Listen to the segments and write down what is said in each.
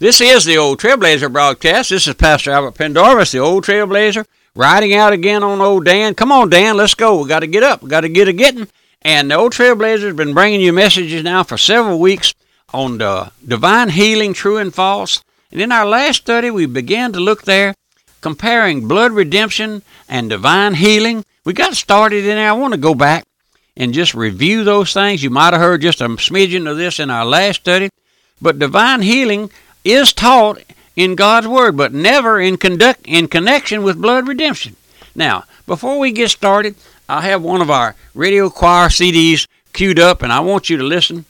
This is the Old Trailblazer broadcast. This is Pastor Albert Pendarvis, the Old Trailblazer, riding out again on old Dan. Come on, Dan, let's go. We got to get up. We got to get a getting. And the Old Trailblazer has been bringing you messages now for several weeks on the divine healing, true and false. And in our last study, we began to look there, comparing blood redemption and divine healing. We got started in there. I want to go back and just review those things. You might have heard just a smidgen of this in our last study. But divine healing is taught in God's Word, but never in, conduct, in connection with blood redemption. Now, before we get started, I have one of our radio choir CDs queued up, and I want you to listen.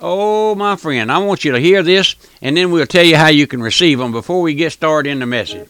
Oh, my friend, I want you to hear this, and then we'll tell you how you can receive them before we get started in the message.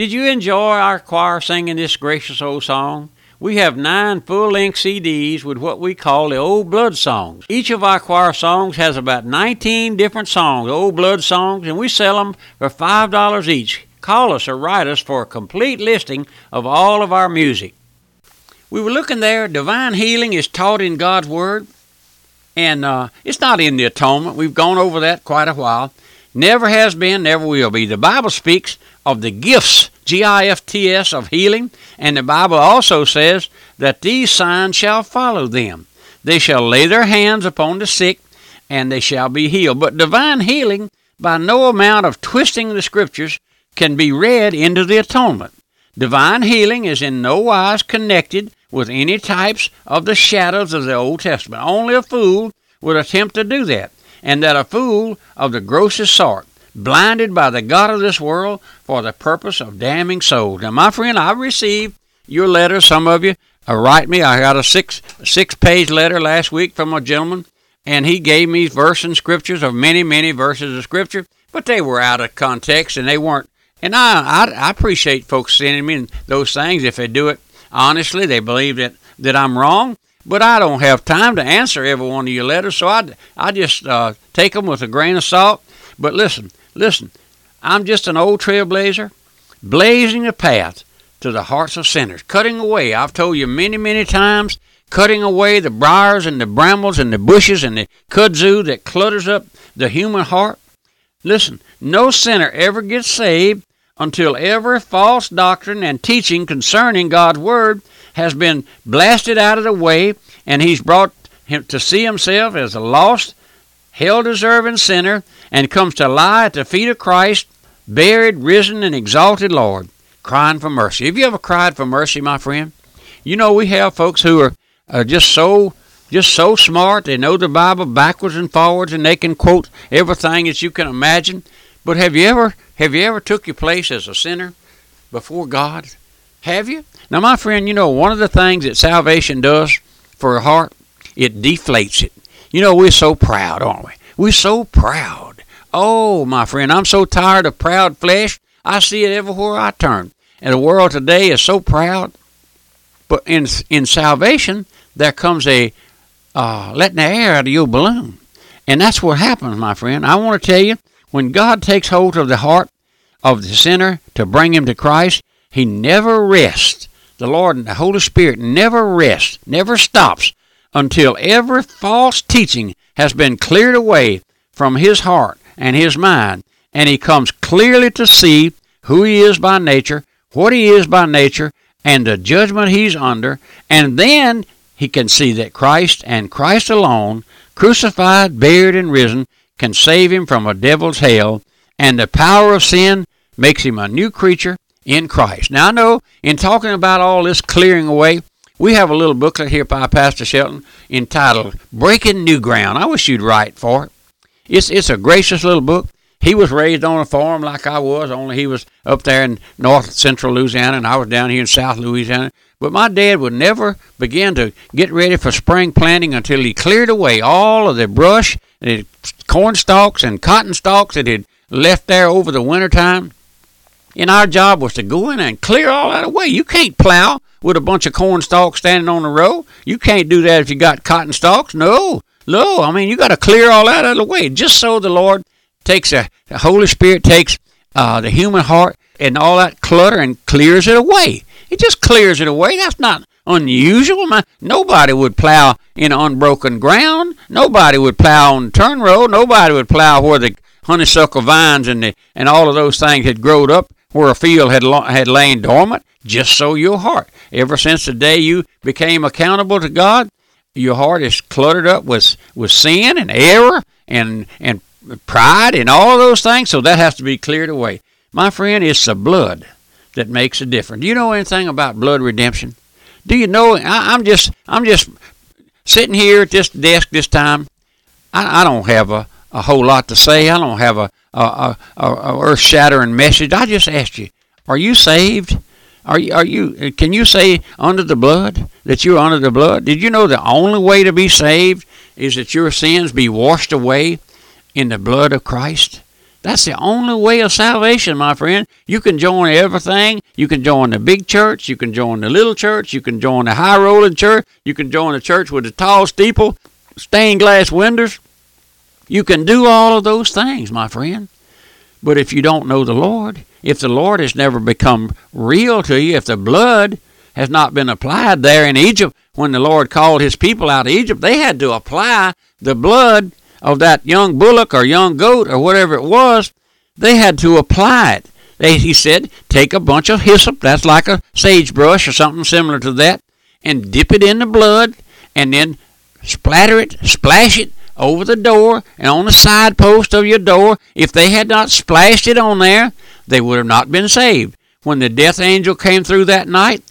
Did you enjoy our choir singing this gracious old song? We have nine full length CDs with what we call the Old Blood songs. Each of our choir songs has about 19 different songs, Old Blood songs, and we sell them for $5 each. Call us or write us for a complete listing of all of our music. We were looking there, divine healing is taught in God's Word, and uh, it's not in the atonement. We've gone over that quite a while. Never has been, never will be. The Bible speaks of the gifts, G I F T S, of healing, and the Bible also says that these signs shall follow them. They shall lay their hands upon the sick, and they shall be healed. But divine healing, by no amount of twisting the scriptures, can be read into the atonement. Divine healing is in no wise connected with any types of the shadows of the Old Testament. Only a fool would attempt to do that, and that a fool of the grossest sort blinded by the God of this world for the purpose of damning souls. Now, my friend, I received your letter. Some of you uh, write me. I got a six six page letter last week from a gentleman, and he gave me verses and scriptures of many many verses of scripture, but they were out of context and they weren't. And I I, I appreciate folks sending me those things if they do it honestly. They believe that that I'm wrong. But I don't have time to answer every one of your letters, so I, I just uh, take them with a grain of salt. But listen, Listen, I'm just an old trailblazer, blazing a path to the hearts of sinners, cutting away, I've told you many, many times, cutting away the briars and the brambles and the bushes and the kudzu that clutters up the human heart. Listen, no sinner ever gets saved until every false doctrine and teaching concerning God's Word has been blasted out of the way and he's brought him to see himself as a lost, hell deserving sinner and comes to lie at the feet of Christ, buried, risen, and exalted Lord, crying for mercy. Have you ever cried for mercy, my friend? You know, we have folks who are, are just so just so smart. They know the Bible backwards and forwards, and they can quote everything that you can imagine. But have you ever have you ever took your place as a sinner before God? Have you? Now, my friend, you know one of the things that salvation does for a heart, it deflates it. You know, we're so proud, aren't we? We're so proud. Oh, my friend, I'm so tired of proud flesh. I see it everywhere I turn. And the world today is so proud. But in in salvation, there comes a uh, letting the air out of your balloon. And that's what happens, my friend. I want to tell you, when God takes hold of the heart of the sinner to bring him to Christ, he never rests. The Lord and the Holy Spirit never rests, never stops until every false teaching has been cleared away from his heart and his mind, and he comes clearly to see who he is by nature, what he is by nature, and the judgment he's under, and then he can see that Christ and Christ alone, crucified, buried, and risen, can save him from a devil's hell, and the power of sin makes him a new creature in Christ. Now, I know in talking about all this clearing away, we have a little booklet here by Pastor Shelton entitled Breaking New Ground. I wish you'd write for it. It's, it's a gracious little book. He was raised on a farm like I was, only he was up there in north central Louisiana and I was down here in south Louisiana. But my dad would never begin to get ready for spring planting until he cleared away all of the brush, and the corn stalks and cotton stalks that had left there over the winter time. And our job was to go in and clear all that away. You can't plow with a bunch of corn stalks standing on the row. You can't do that if you got cotton stalks. No, no. I mean, you got to clear all that out of the way just so the Lord takes a, the Holy Spirit takes uh, the human heart and all that clutter and clears it away. It just clears it away. That's not unusual. Man, nobody would plow in unbroken ground. Nobody would plow on turn road. Nobody would plow where the honeysuckle vines and the, and all of those things had growed up where a field had had lain dormant. Just so your heart. Ever since the day you became accountable to God, your heart is cluttered up with with sin and error and and pride and all those things. So that has to be cleared away. My friend, it's the blood that makes a difference. Do you know anything about blood redemption? Do you know? I, am just I'm just sitting here at this desk this time. I, I don't have a, a whole lot to say. I don't have a a, a, earth shattering message. I just asked you, are you saved? Are you, are you? Can you say under the blood that you're under the blood? Did you know the only way to be saved is that your sins be washed away in the blood of Christ? That's the only way of salvation, my friend. You can join everything. You can join the big church. You can join the little church. You can join the high rolling church. You can join the church with the tall steeple, stained glass windows. You can do all of those things, my friend. But if you don't know the Lord, if the Lord has never become real to you, if the blood has not been applied there in Egypt, when the Lord called his people out of Egypt, they had to apply the blood of that young bullock or young goat or whatever it was, they had to apply it. They, he said, take a bunch of hyssop, that's like a sagebrush or something similar to that, and dip it in the blood, and then splatter it, splash it over the door and on the side post of your door. If they had not splashed it on there, they would have not been saved. When the death angel came through that night,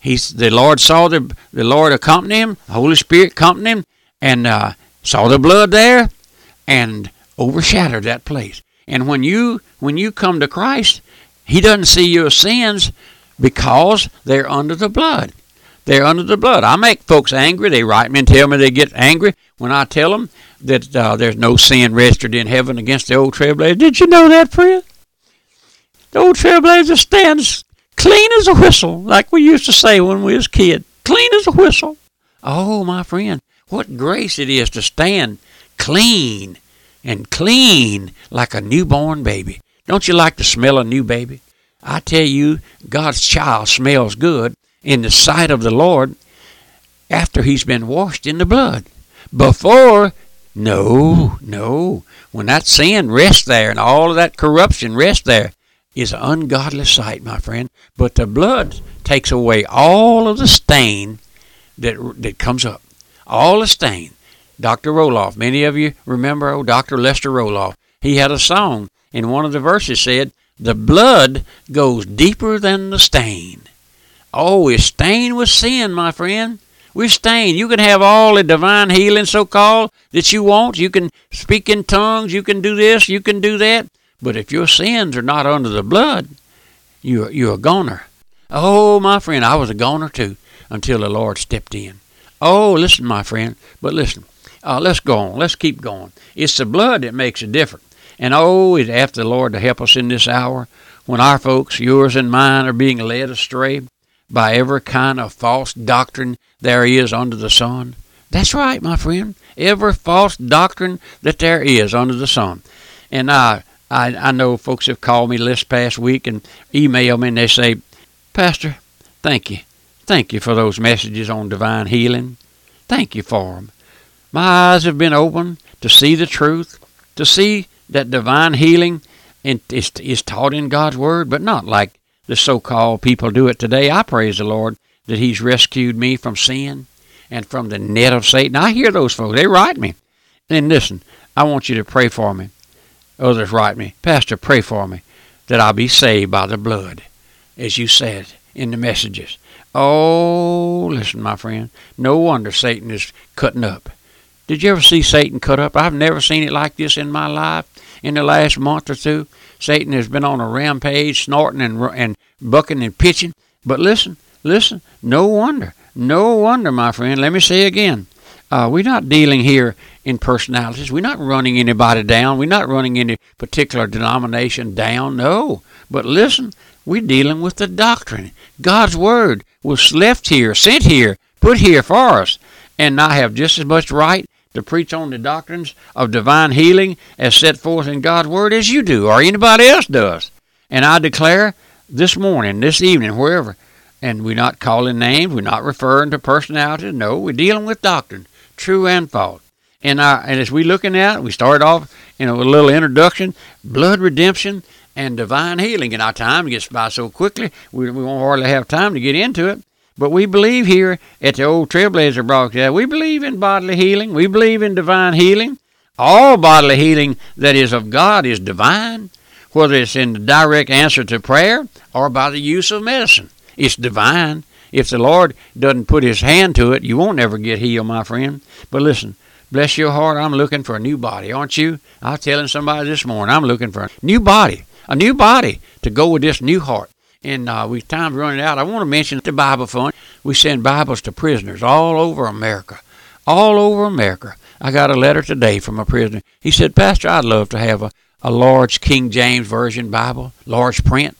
he, the Lord saw the, the Lord accompany him, the Holy Spirit accompany him, and uh, saw the blood there, and overshadowed that place. And when you when you come to Christ, He doesn't see your sins because they're under the blood. They're under the blood. I make folks angry. They write me and tell me they get angry when I tell them that uh, there's no sin registered in heaven against the old trailblazer. Did you know that, friend? The old trailblazer stands clean as a whistle, like we used to say when we was kids. Clean as a whistle. Oh, my friend, what grace it is to stand clean and clean like a newborn baby. Don't you like to smell a new baby? I tell you, God's child smells good in the sight of the Lord after he's been washed in the blood. Before, no, no. When that sin rests there and all of that corruption rests there, is an ungodly sight, my friend. But the blood takes away all of the stain that that comes up, all the stain. Dr. Roloff. Many of you remember old Dr. Lester Roloff. He had a song, and one of the verses said, The blood goes deeper than the stain. Oh, we're stained with sin, my friend. We're stained. You can have all the divine healing, so called, that you want. You can speak in tongues. You can do this. You can do that. But if your sins are not under the blood, you're, you're a goner. Oh, my friend, I was a goner too until the Lord stepped in. Oh, listen, my friend, but listen. Uh, let's go on. Let's keep going. It's the blood that makes it different. And oh, it after the Lord to help us in this hour when our folks, yours and mine, are being led astray by every kind of false doctrine there is under the sun. That's right, my friend. Every false doctrine that there is under the sun. And I, I, I know folks have called me this past week and emailed me and they say, Pastor, thank you. Thank you for those messages on divine healing. Thank you for them. My eyes have been opened to see the truth, to see that divine healing is, is taught in God's Word, but not like the so called people do it today. I praise the Lord that He's rescued me from sin and from the net of Satan. I hear those folks. They write me. And listen, I want you to pray for me. Others write me, Pastor, pray for me that I'll be saved by the blood, as you said in the messages. Oh, listen, my friend, no wonder Satan is cutting up. Did you ever see Satan cut up? I've never seen it like this in my life. In the last month or two, Satan has been on a rampage, snorting and, and bucking and pitching. But listen, listen, no wonder. No wonder, my friend. Let me say again. Uh, we're not dealing here in personalities. We're not running anybody down. We're not running any particular denomination down. No. But listen, we're dealing with the doctrine. God's Word was left here, sent here, put here for us. And I have just as much right to preach on the doctrines of divine healing as set forth in God's Word as you do, or anybody else does. And I declare this morning, this evening, wherever, and we're not calling names, we're not referring to personalities, no, we're dealing with doctrine, true and false. And, and as we're looking at we started off, you know, with a little introduction, blood redemption and divine healing. And our time gets by so quickly, we, we won't hardly have time to get into it. But we believe here at the old Trailblazer broadcast, we believe in bodily healing. We believe in divine healing. All bodily healing that is of God is divine, whether it's in the direct answer to prayer or by the use of medicine. It's divine. If the Lord doesn't put his hand to it, you won't ever get healed, my friend. But listen, bless your heart, I'm looking for a new body, aren't you? I was telling somebody this morning, I'm looking for a new body, a new body to go with this new heart. And uh, we time's running out. I want to mention the Bible Fund. We send Bibles to prisoners all over America, all over America. I got a letter today from a prisoner. He said, Pastor, I'd love to have a, a large King James Version Bible, large print.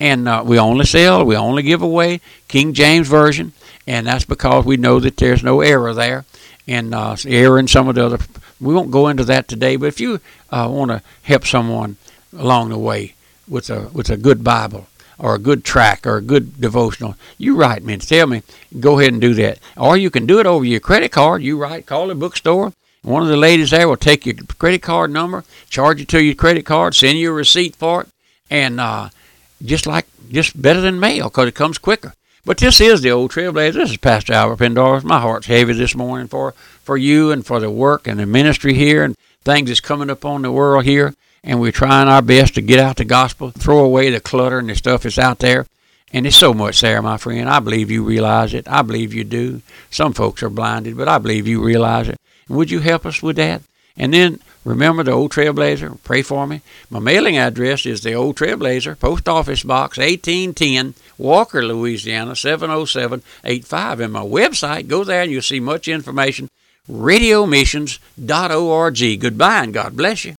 And uh, we only sell, we only give away King James Version. And that's because we know that there's no error there. And uh, error in some of the other. We won't go into that today. But if you uh, want to help someone along the way with a, with a good Bible, or a good track or a good devotional, you write me and tell me, go ahead and do that. Or you can do it over your credit card. You write, call the bookstore. One of the ladies there will take your credit card number, charge it to your credit card, send you a receipt for it, and uh, just like, just better than mail because it comes quicker. But this is the old trailblazer. This is Pastor Albert Pendarvis. My heart's heavy this morning for, for you and for the work and the ministry here and things that's coming up on the world here and we're trying our best to get out the gospel, throw away the clutter and the stuff that's out there. And there's so much there, my friend. I believe you realize it. I believe you do. Some folks are blinded, but I believe you realize it. would you help us with that? And then remember the Old Trailblazer. Pray for me. My mailing address is the Old Trailblazer, Post Office Box 1810, Walker, Louisiana 70785. And my website, go there and you'll see much information. RadioMissions.org. Goodbye and God bless you.